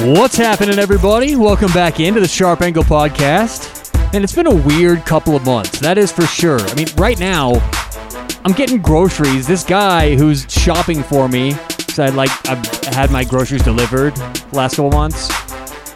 What's happening, everybody? Welcome back into the Sharp Angle Podcast. And it's been a weird couple of months, that is for sure. I mean, right now, I'm getting groceries. This guy who's shopping for me, said like I've had my groceries delivered last couple months.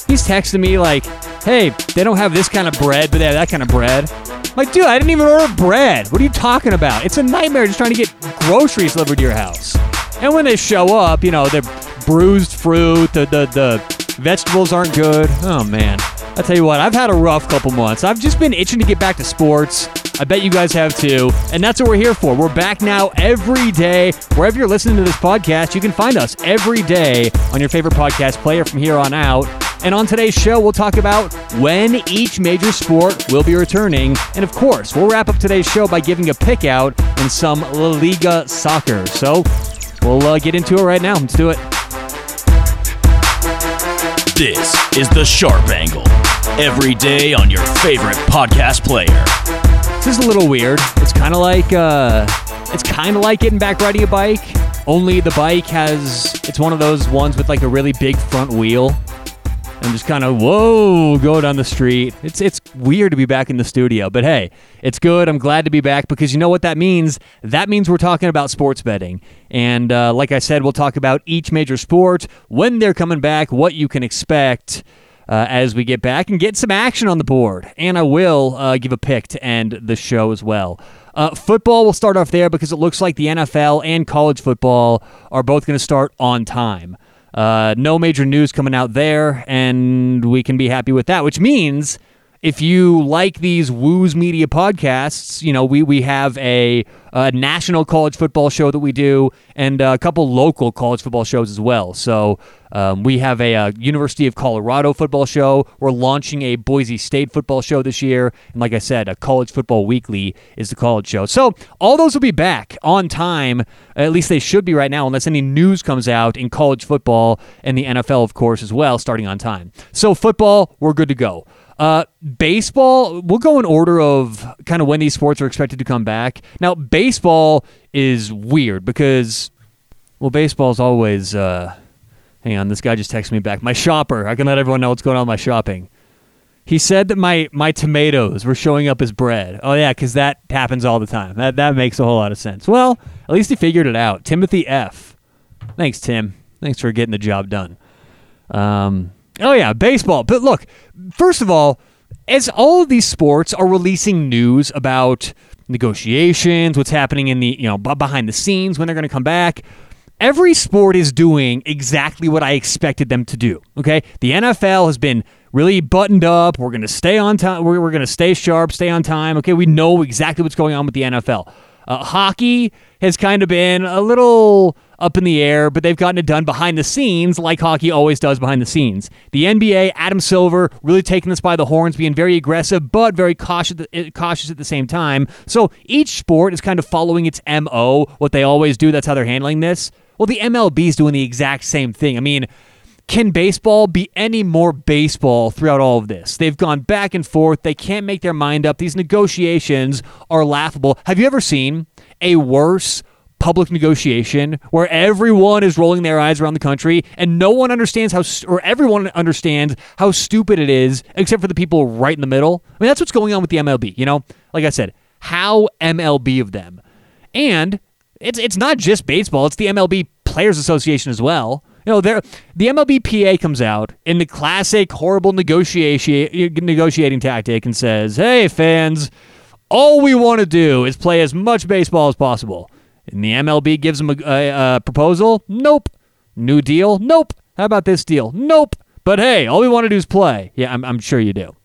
He's texting me like, "Hey, they don't have this kind of bread, but they have that kind of bread." I'm like, dude, I didn't even order bread. What are you talking about? It's a nightmare just trying to get groceries delivered to your house. And when they show up, you know, they're bruised fruit, the the, the vegetables aren't good. Oh man. I tell you what, I've had a rough couple months. I've just been itching to get back to sports. I bet you guys have too. And that's what we're here for. We're back now every day. Wherever you're listening to this podcast, you can find us every day on your favorite podcast player from here on out. And on today's show, we'll talk about when each major sport will be returning. And of course, we'll wrap up today's show by giving a pick out in some La Liga soccer. So we'll uh, get into it right now. Let's do it. This is The Sharp Angle. Every day on your favorite podcast player. This is a little weird. It's kind of like uh, it's kind of like getting back riding a bike. Only the bike has it's one of those ones with like a really big front wheel. And just kind of whoa, go down the street. It's it's weird to be back in the studio, but hey, it's good. I'm glad to be back because you know what that means. That means we're talking about sports betting, and uh, like I said, we'll talk about each major sport when they're coming back, what you can expect uh, as we get back and get some action on the board. And I will uh, give a pick to end the show as well. Uh, football, we'll start off there because it looks like the NFL and college football are both going to start on time. Uh, no major news coming out there, and we can be happy with that, which means if you like these Woos Media podcasts, you know, we, we have a, a, national college football show that we do and a couple local college football shows as well. So um, we have a, a, University of Colorado football show. We're launching a Boise State football show this year. And like I said, a College Football Weekly is the college show. So all those will be back on time. At least they should be right now, unless any news comes out in college football and the NFL, of course, as well, starting on time. So football, we're good to go. Uh, baseball, we'll go in order of kind of when these sports are expected to come back. Now, baseball is weird because, well, baseball's always. Uh, hang on, this guy just texted me back. My shopper. I can let everyone know what's going on with my shopping. He said that my, my tomatoes were showing up as bread. Oh yeah, because that happens all the time. That that makes a whole lot of sense. Well, at least he figured it out. Timothy F. Thanks, Tim. Thanks for getting the job done. Um, Oh yeah, baseball. But look, first of all, as all of these sports are releasing news about negotiations, what's happening in the you know behind the scenes when they're going to come back, every sport is doing exactly what I expected them to do. Okay, the NFL has been really buttoned up. We're going to stay on time. We're, going to stay sharp, stay on time. Okay, we know exactly what's going on with the NFL. Uh, hockey has kind of been a little up in the air, but they've gotten it done behind the scenes like hockey always does behind the scenes. The NBA, Adam Silver, really taking this by the horns, being very aggressive, but very cautious, eh, cautious at the same time. So each sport is kind of following its MO, what they always do. That's how they're handling this. Well, the MLB is doing the exact same thing. I mean, can baseball be any more baseball throughout all of this? They've gone back and forth. They can't make their mind up. These negotiations are laughable. Have you ever seen a worse public negotiation where everyone is rolling their eyes around the country and no one understands how, or everyone understands how stupid it is, except for the people right in the middle. I mean, that's what's going on with the MLB. You know, like I said, how MLB of them, and it's it's not just baseball; it's the MLB Players Association as well. You know, there the MLBPA comes out in the classic horrible negotiation negotiating tactic and says, "Hey, fans." All we want to do is play as much baseball as possible. And the MLB gives them a, a, a proposal. Nope. New deal. Nope. How about this deal? Nope. But hey, all we want to do is play. Yeah, I'm, I'm sure you do.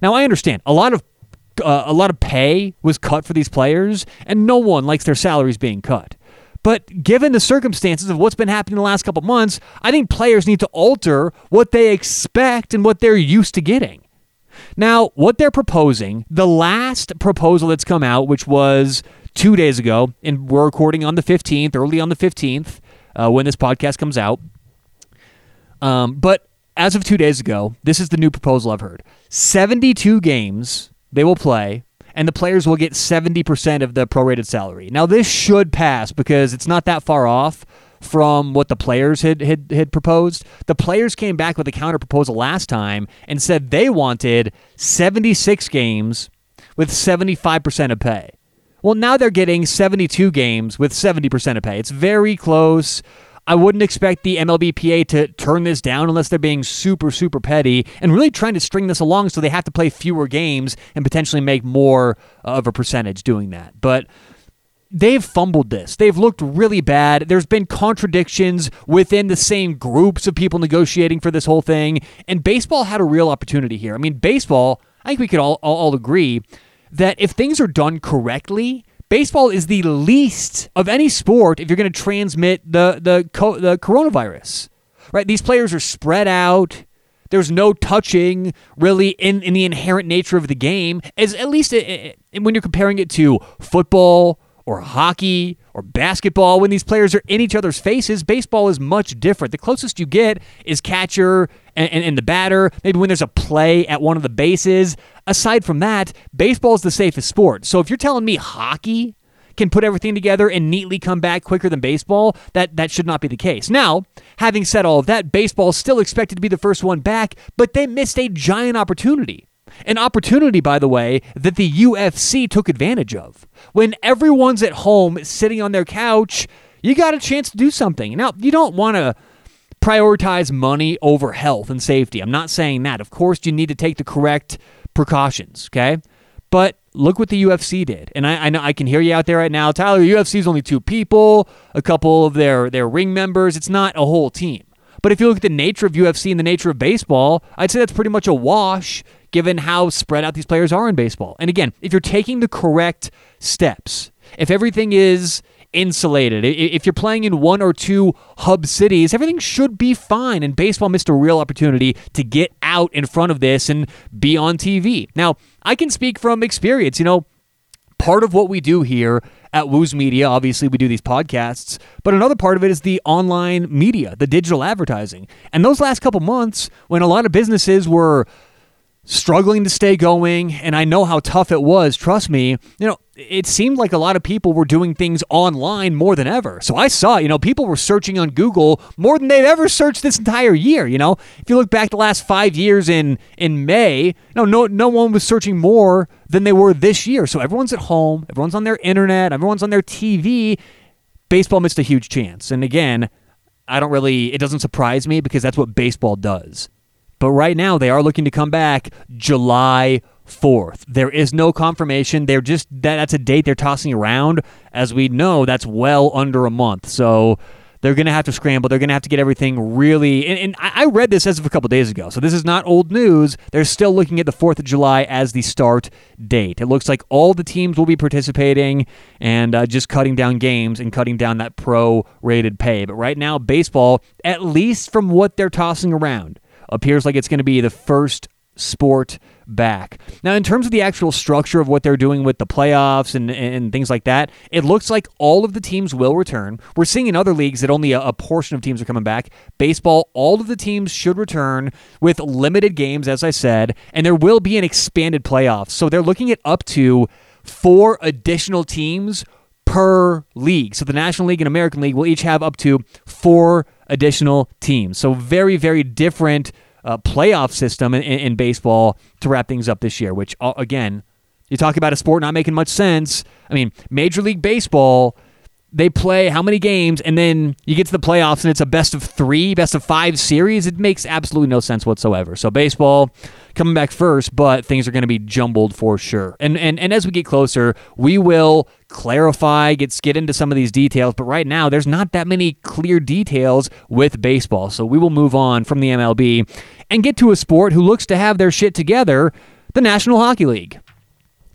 Now I understand a lot of uh, a lot of pay was cut for these players, and no one likes their salaries being cut. But given the circumstances of what's been happening the last couple months, I think players need to alter what they expect and what they're used to getting. Now, what they're proposing, the last proposal that's come out, which was two days ago, and we're recording on the 15th, early on the 15th, uh, when this podcast comes out. Um, but as of two days ago, this is the new proposal I've heard 72 games they will play, and the players will get 70% of the prorated salary. Now, this should pass because it's not that far off from what the players had, had, had proposed. The players came back with a counter proposal last time and said they wanted 76 games with 75% of pay. Well, now they're getting 72 games with 70% of pay. It's very close. I wouldn't expect the MLBPA to turn this down unless they're being super, super petty and really trying to string this along so they have to play fewer games and potentially make more of a percentage doing that. But they've fumbled this. They've looked really bad. There's been contradictions within the same groups of people negotiating for this whole thing. And baseball had a real opportunity here. I mean, baseball, I think we could all, all, all agree that if things are done correctly, baseball is the least of any sport if you're going to transmit the the the coronavirus. Right? These players are spread out. There's no touching really in, in the inherent nature of the game, as at least it, it, when you're comparing it to football or hockey or basketball, when these players are in each other's faces, baseball is much different. The closest you get is catcher and, and, and, the batter, maybe when there's a play at one of the bases. Aside from that, baseball is the safest sport. So if you're telling me hockey can put everything together and neatly come back quicker than baseball, that, that should not be the case. Now, having said all of that, baseball is still expected to be the first one back, but they missed a giant opportunity. An opportunity, by the way, that the UFC took advantage of. When everyone's at home sitting on their couch, you got a chance to do something. Now, you don't want to prioritize money over health and safety. I'm not saying that. Of course, you need to take the correct precautions, okay? But look what the UFC did. And I, I know I can hear you out there right now. Tyler, UFC is only two people, a couple of their, their ring members. It's not a whole team. But if you look at the nature of UFC and the nature of baseball, I'd say that's pretty much a wash given how spread out these players are in baseball. And again, if you're taking the correct steps, if everything is insulated, if you're playing in one or two hub cities, everything should be fine. And baseball missed a real opportunity to get out in front of this and be on TV. Now, I can speak from experience. You know, part of what we do here at Woo's Media, obviously, we do these podcasts, but another part of it is the online media, the digital advertising. And those last couple months, when a lot of businesses were struggling to stay going and I know how tough it was trust me you know it seemed like a lot of people were doing things online more than ever. So I saw you know people were searching on Google more than they've ever searched this entire year you know? If you look back the last 5 years in in May you know no no one was searching more than they were this year. So everyone's at home everyone's on their internet everyone's on their TV baseball missed a huge chance. And again I don't really it doesn't surprise me because that's what baseball does but right now, they are looking to come back July 4th. There is no confirmation. They're just that that's a date they're tossing around. As we know, that's well under a month. So they're going to have to scramble. They're going to have to get everything really. And, and, I read this as of a couple days ago, so this is not old news. They're still looking at the 4th of July as the start date. It looks like all the teams will be participating and uh, just cutting down games and cutting down that pro rated pay. But right now, baseball, at least from what they're tossing around, appears like it's going to be the first sport back. Now, in terms of the actual structure of what they're doing with the playoffs and, and things like that, it looks like all of the teams will return. We're seeing in other leagues that only a, a, portion of teams are coming back. Baseball, all of the teams should return with limited games, as I said, and there will be an expanded playoffs. So they're looking at up to four additional teams per league. So the National League and American League will each have up to four additional teams. So very, very different uh, playoff system in, in, baseball to wrap things up this year. Which uh, again, you talk about a sport not making much sense. I mean, Major League Baseball. They play how many games, and then you get to the playoffs, and it's a best of three, best of five series. It makes absolutely no sense whatsoever. So, baseball, coming back first, but things are going to be jumbled for sure. And and and as we get closer, we will clarify, get get into some of these details. But right now, there's not that many clear details with baseball. So we will move on from the MLB and get to a sport who looks to have their shit together: the National Hockey League.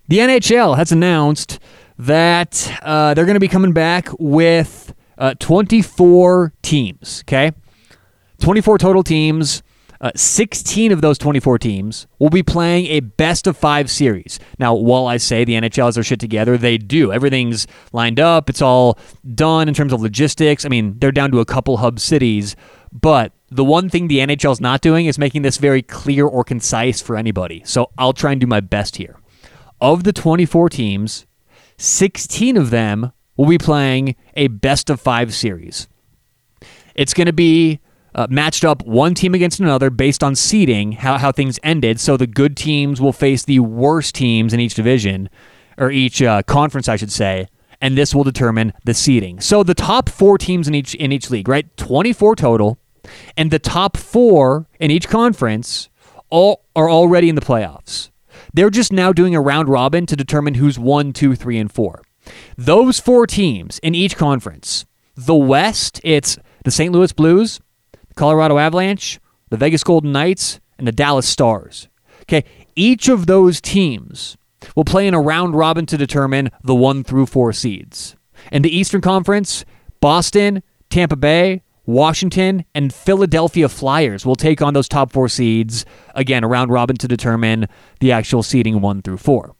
The NHL has announced that uh, they're going to be coming back with uh, 24 teams. Okay, 24 total teams. Uh, 16 of those 24 teams will be playing a best of five series. Now, while I say the NHL has their shit together, they do. Everything's lined up, it's all done in terms of logistics. I mean, they're down to a couple hub cities, but the one thing the NHL is not doing is making this very clear or concise for anybody. So I'll try and do my best here. Of the 24 teams, 16 of them will be playing a best of five series. It's going to be uh, matched up one team against another based on seeding, how, how things ended. So the good teams will face the worst teams in each division, or each uh, conference, I should say, and this will determine the seeding. So the top four teams in each in each league, right? Twenty four total, and the top four in each conference all are already in the playoffs. They're just now doing a round robin to determine who's one, two, three, and four. Those four teams in each conference. The West, it's the St. Louis Blues, Colorado Avalanche, the Vegas Golden Knights, and the Dallas Stars. Okay, each of those teams will play in a round robin to determine the one through four seeds. In the Eastern Conference, Boston, Tampa Bay, Washington, and Philadelphia Flyers will take on those top four seeds. Again, a round robin to determine the actual seeding one through four.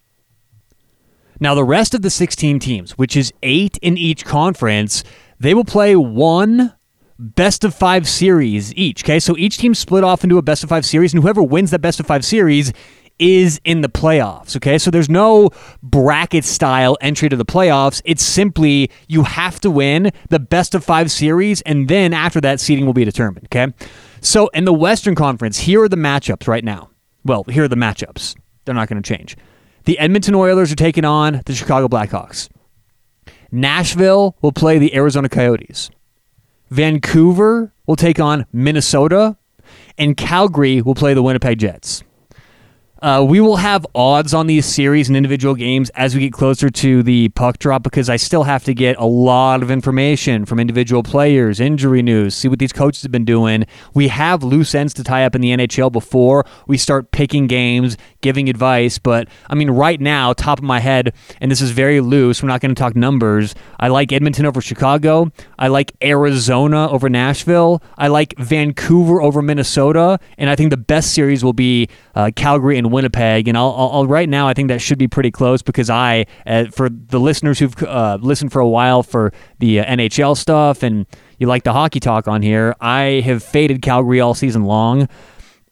Now, the rest of the 16 teams, which is eight in each conference, they will play one best of five series each. Okay, so each team split off into a best of five series, and whoever wins that best of five series is in the playoffs. Okay, so there's no bracket style entry to the playoffs. It's simply you have to win the best of five series, and then after that, seeding will be determined. Okay, so in the Western Conference, here are the matchups right now. Well, here are the matchups. They're not going to change. The Edmonton Oilers are taking on the Chicago Blackhawks. Nashville will play the Arizona Coyotes. Vancouver will take on Minnesota, and Calgary will play the Winnipeg Jets. Uh, we will have odds on these series and individual games as we get closer to the puck drop because I still have to get a lot of information from individual players, injury news, see what these coaches have been doing. We have loose ends to tie up in the NHL before we start picking games, giving advice. But I mean, right now, top of my head, and this is very loose, we're not going to talk numbers. I like Edmonton over Chicago. I like Arizona over Nashville. I like Vancouver over Minnesota. And I think the best series will be uh, Calgary and Winnipeg, and I'll, I'll, right now I think that should be pretty close because I, uh, for the listeners who've uh, listened for a while for the uh, NHL stuff and you like the hockey talk on here, I have faded Calgary all season long.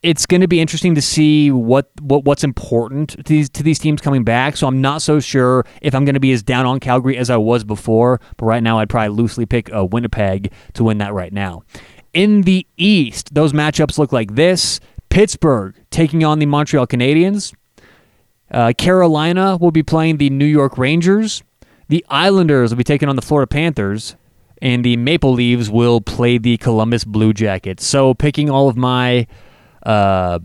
It's going to be interesting to see what, what what's important to these to these teams coming back. So I'm not so sure if I'm going to be as down on Calgary as I was before. But right now, I'd probably loosely pick uh, Winnipeg to win that right now. In the East, those matchups look like this. Pittsburgh taking on the Montreal Canadiens. Uh, Carolina will be playing the New York Rangers. The Islanders will be taking on the Florida Panthers. And the Maple Leaves will play the Columbus Blue Jackets. So, picking all of my uh,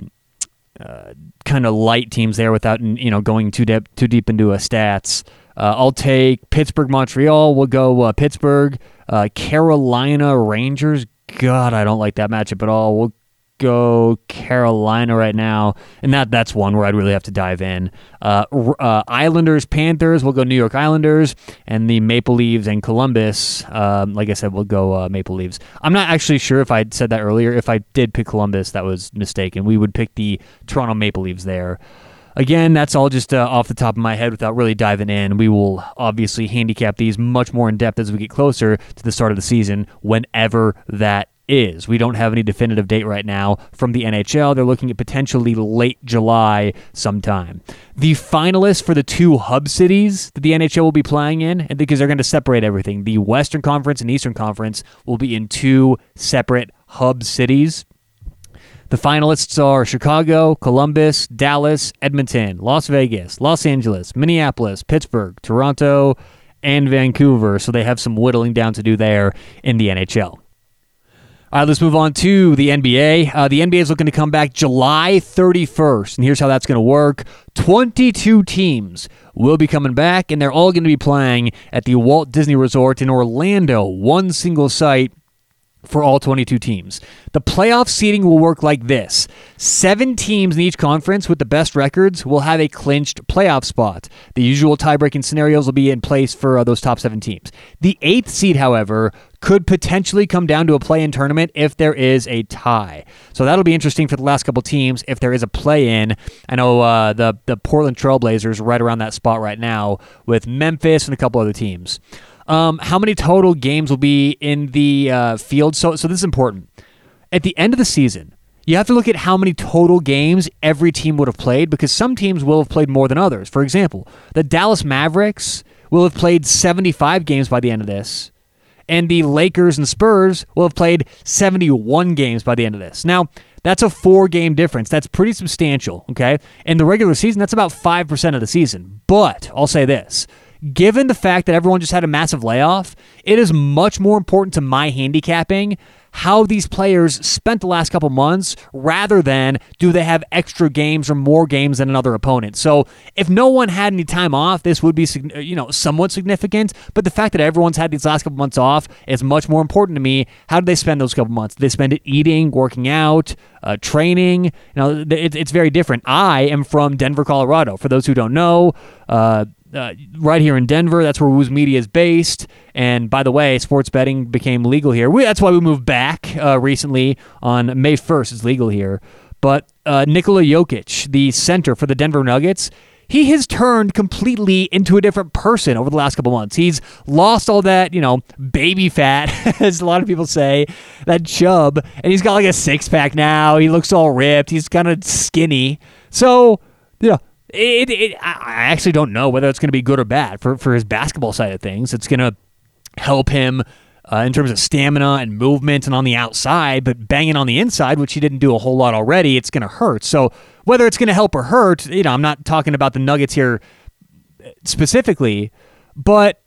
uh, kind of light teams there without you know going too deep too deep into a stats. Uh, I'll take Pittsburgh, Montreal. We'll go uh, Pittsburgh, uh, Carolina Rangers. God, I don't like that matchup at all. We'll go Carolina right now, and that that's one where I'd really have to dive in. Uh, uh, Islanders, Panthers, we'll go New York Islanders, and the Maple Leaves and Columbus. Um, like I said, we'll go uh, Maple Leaves. I'm not actually sure if I said that earlier. If I did pick Columbus, that was mistaken. We would pick the Toronto Maple Leaves there. Again, that's all just uh, off the top of my head without really diving in. We will obviously handicap these much more in depth as we get closer to the start of the season, whenever that is. We don't have any definitive date right now from the NHL. They're looking at potentially late July sometime. The finalists for the two hub cities that the NHL will be playing in, and because they're going to separate everything, the Western Conference and Eastern Conference will be in two separate hub cities. The finalists are Chicago, Columbus, Dallas, Edmonton, Las Vegas, Los Angeles, Minneapolis, Pittsburgh, Toronto, and Vancouver. So they have some whittling down to do there in the NHL. All right, let's move on to the NBA. Uh, the NBA is looking to come back July 31st, and here's how that's going to work 22 teams will be coming back, and they're all going to be playing at the Walt Disney Resort in Orlando, one single site for all 22 teams. The playoff seeding will work like this seven teams in each conference with the best records will have a clinched playoff spot. The usual tie breaking scenarios will be in place for uh, those top seven teams. The eighth seed, however, could potentially come down to a play in tournament if there is a tie. So that'll be interesting for the last couple teams if there is a play in. I know uh, the, the Portland Trailblazers right around that spot right now with Memphis and a couple other teams. Um, how many total games will be in the uh, field? So, so this is important. At the end of the season, you have to look at how many total games every team would have played because some teams will have played more than others. For example, the Dallas Mavericks will have played 75 games by the end of this, and the Lakers and Spurs will have played 71 games by the end of this. Now, that's a four game difference. That's pretty substantial, okay? In the regular season, that's about 5% of the season. But I'll say this given the fact that everyone just had a massive layoff, it is much more important to my handicapping how these players spent the last couple months rather than do they have extra games or more games than another opponent. So if no one had any time off, this would be you know somewhat significant. But the fact that everyone's had these last couple months off is much more important to me. How did they spend those couple months? Did they spend it eating, working out, uh, training. You know, it, it's very different. I am from Denver, Colorado. For those who don't know, uh, uh, right here in Denver. That's where Wooze Media is based. And by the way, sports betting became legal here. We, that's why we moved back uh, recently on May 1st. It's legal here. But uh, Nikola Jokic, the center for the Denver Nuggets, he has turned completely into a different person over the last couple months. He's lost all that, you know, baby fat, as a lot of people say, that chub, and he's got like a six pack now. He looks all ripped. He's kind of skinny. So, you know, it, it, I actually don't know whether it's going to be good or bad for, for his basketball side of things. It's going to help him uh, in terms of stamina and movement and on the outside, but banging on the inside, which he didn't do a whole lot already, it's going to hurt. So whether it's going to help or hurt, you know, I'm not talking about the Nuggets here specifically, but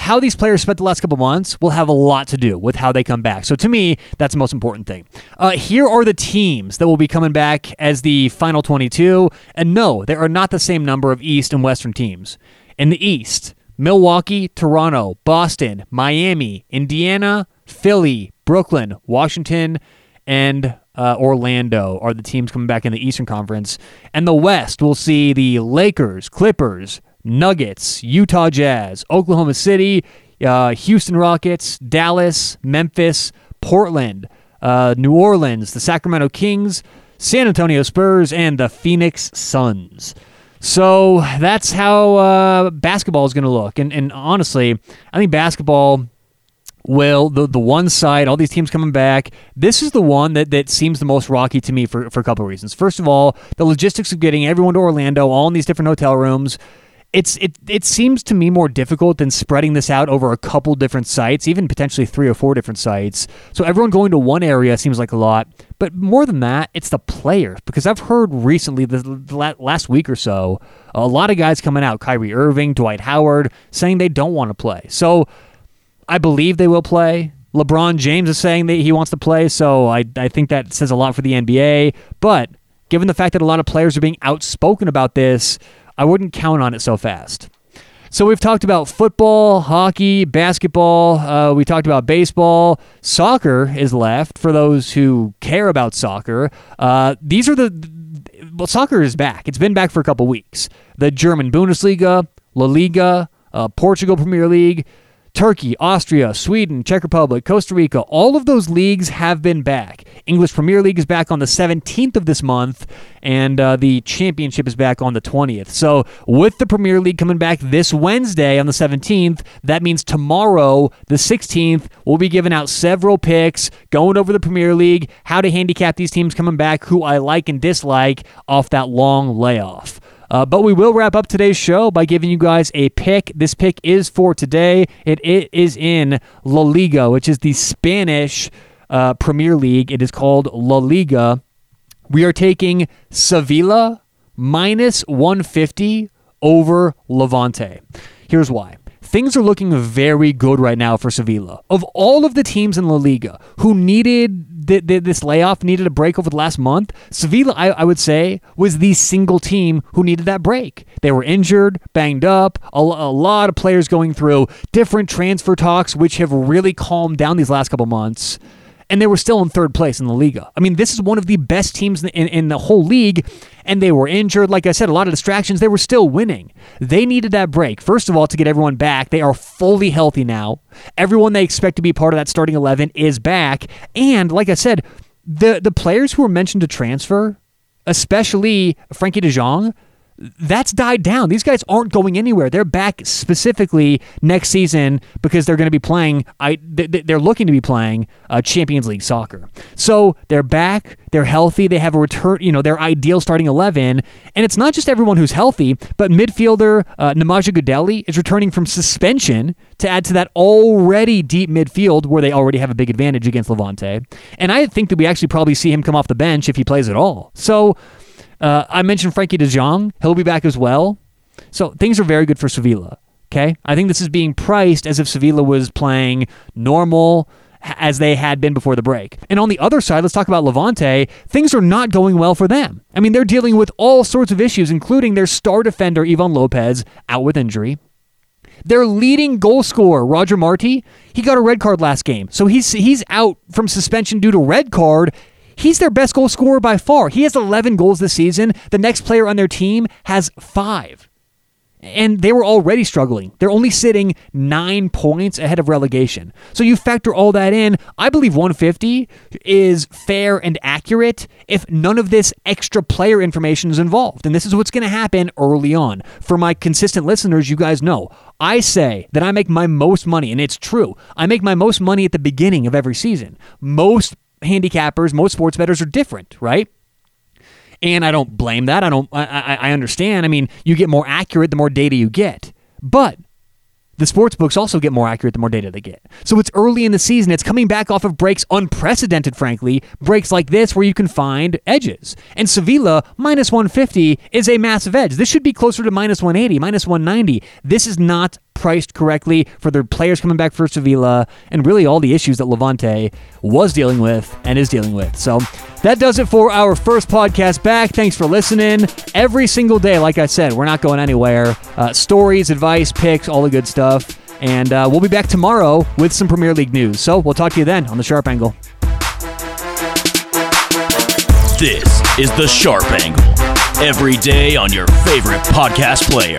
how these players spent the last couple months will have a lot to do with how they come back. So to me, that's the most important thing. Uh, here are the teams that will be coming back as the final 22. And no, there are not the same number of East and Western teams. In the East, Milwaukee, Toronto, Boston, Miami, Indiana, Philly, Brooklyn, Washington, and uh, Orlando are the teams coming back in the Eastern Conference. And the West will see the Lakers, Clippers, Nuggets, Utah Jazz, Oklahoma City, uh, Houston Rockets, Dallas, Memphis, Portland, uh, New Orleans, the Sacramento Kings, San Antonio Spurs, and the Phoenix Suns. So that's how uh, basketball is going to look. And, and honestly, I think basketball will the the one side, all these teams coming back. This is the one that, that seems the most rocky to me for, for a couple of reasons. First of all, the logistics of getting everyone to Orlando, all in these different hotel rooms it's it it seems to me more difficult than spreading this out over a couple different sites, even potentially three or four different sites. So everyone going to one area seems like a lot, but more than that, it's the players because I've heard recently the, the last week or so a lot of guys coming out, Kyrie Irving, Dwight Howard, saying they don't want to play. So I believe they will play. LeBron James is saying that he wants to play, so I I think that says a lot for the NBA, but given the fact that a lot of players are being outspoken about this, I wouldn't count on it so fast. So we've talked about football, hockey, basketball. Uh, we talked about baseball. Soccer is left for those who care about soccer. Uh, these are the well, soccer is back. It's been back for a couple weeks. The German Bundesliga, La Liga, uh, Portugal Premier League. Turkey, Austria, Sweden, Czech Republic, Costa Rica, all of those leagues have been back. English Premier League is back on the 17th of this month, and uh, the Championship is back on the 20th. So, with the Premier League coming back this Wednesday on the 17th, that means tomorrow, the 16th, we'll be giving out several picks, going over the Premier League, how to handicap these teams coming back, who I like and dislike off that long layoff. Uh, but we will wrap up today's show by giving you guys a pick. This pick is for today. It, it is in La Liga, which is the Spanish uh, Premier League. It is called La Liga. We are taking Sevilla minus 150 over Levante. Here's why things are looking very good right now for Sevilla. Of all of the teams in La Liga who needed th- th- this layoff, needed a break over the last month, Sevilla, I-, I would say, was the single team who needed that break. They were injured, banged up, a, a lot of players going through different transfer talks, which have really calmed down these last couple months and they were still in third place in the Liga. I mean, this is one of the best teams in, in, in, the whole league, and they were injured. Like I said, a lot of distractions. They were still winning. They needed that break, first of all, to get everyone back. They are fully healthy now. Everyone they expect to be part of that starting 11 is back. And like I said, the, the players who were mentioned to transfer, especially Frankie de Jong, that's died down. These guys aren't going anywhere. They're back specifically next season because they're going to be playing. I they're looking to be playing uh, Champions League soccer. So they're back. They're healthy. They have a return. You know, their ideal starting eleven, and it's not just everyone who's healthy, but midfielder uh, Nemanja Gudelj is returning from suspension to add to that already deep midfield where they already have a big advantage against Levante. And I think that we actually probably see him come off the bench if he plays at all. So uh, I mentioned Frankie de Jong. He'll be back as well. So things are very good for Sevilla. Okay. I think this is being priced as if Sevilla was playing normal as they had been before the break. And on the other side, let's talk about Levante. Things are not going well for them. I mean, they're dealing with all sorts of issues, including their star defender, Ivan Lopez, out with injury. Their leading goal scorer, Roger Marti, he got a red card last game. So he's he's out from suspension due to red card. He's their best goal scorer by far. He has 11 goals this season. The next player on their team has five. And they were already struggling. They're only sitting nine points ahead of relegation. So you factor all that in. I believe 150 is fair and accurate if none of this extra player information is involved. And this is what's going to happen early on. For my consistent listeners, you guys know I say that I make my most money, and it's true. I make my most money at the beginning of every season. Most handicappers, most sports bettors are different, right? And I don't blame that. I don't. I, I understand. I mean, you get more accurate the more data you get, but the sports books also get more accurate the more data they get. So it's early in the season. It's coming back off of breaks unprecedented, frankly, breaks like this where you can find edges. And Sevilla minus 150 is a massive edge. This should be closer to minus 180, minus 190. This is not priced correctly for their players coming back for Sevilla and really all the issues that Levante was dealing with and is dealing with. So that does it for our first podcast back. Thanks for listening. Every single day, like I said, we're not going anywhere. Uh, stories, advice, picks, all the good stuff. And uh, we'll be back tomorrow with some Premier League news. So we'll talk to you then on the Sharp Angle. This is the Sharp Angle. Every day on your favorite podcast player.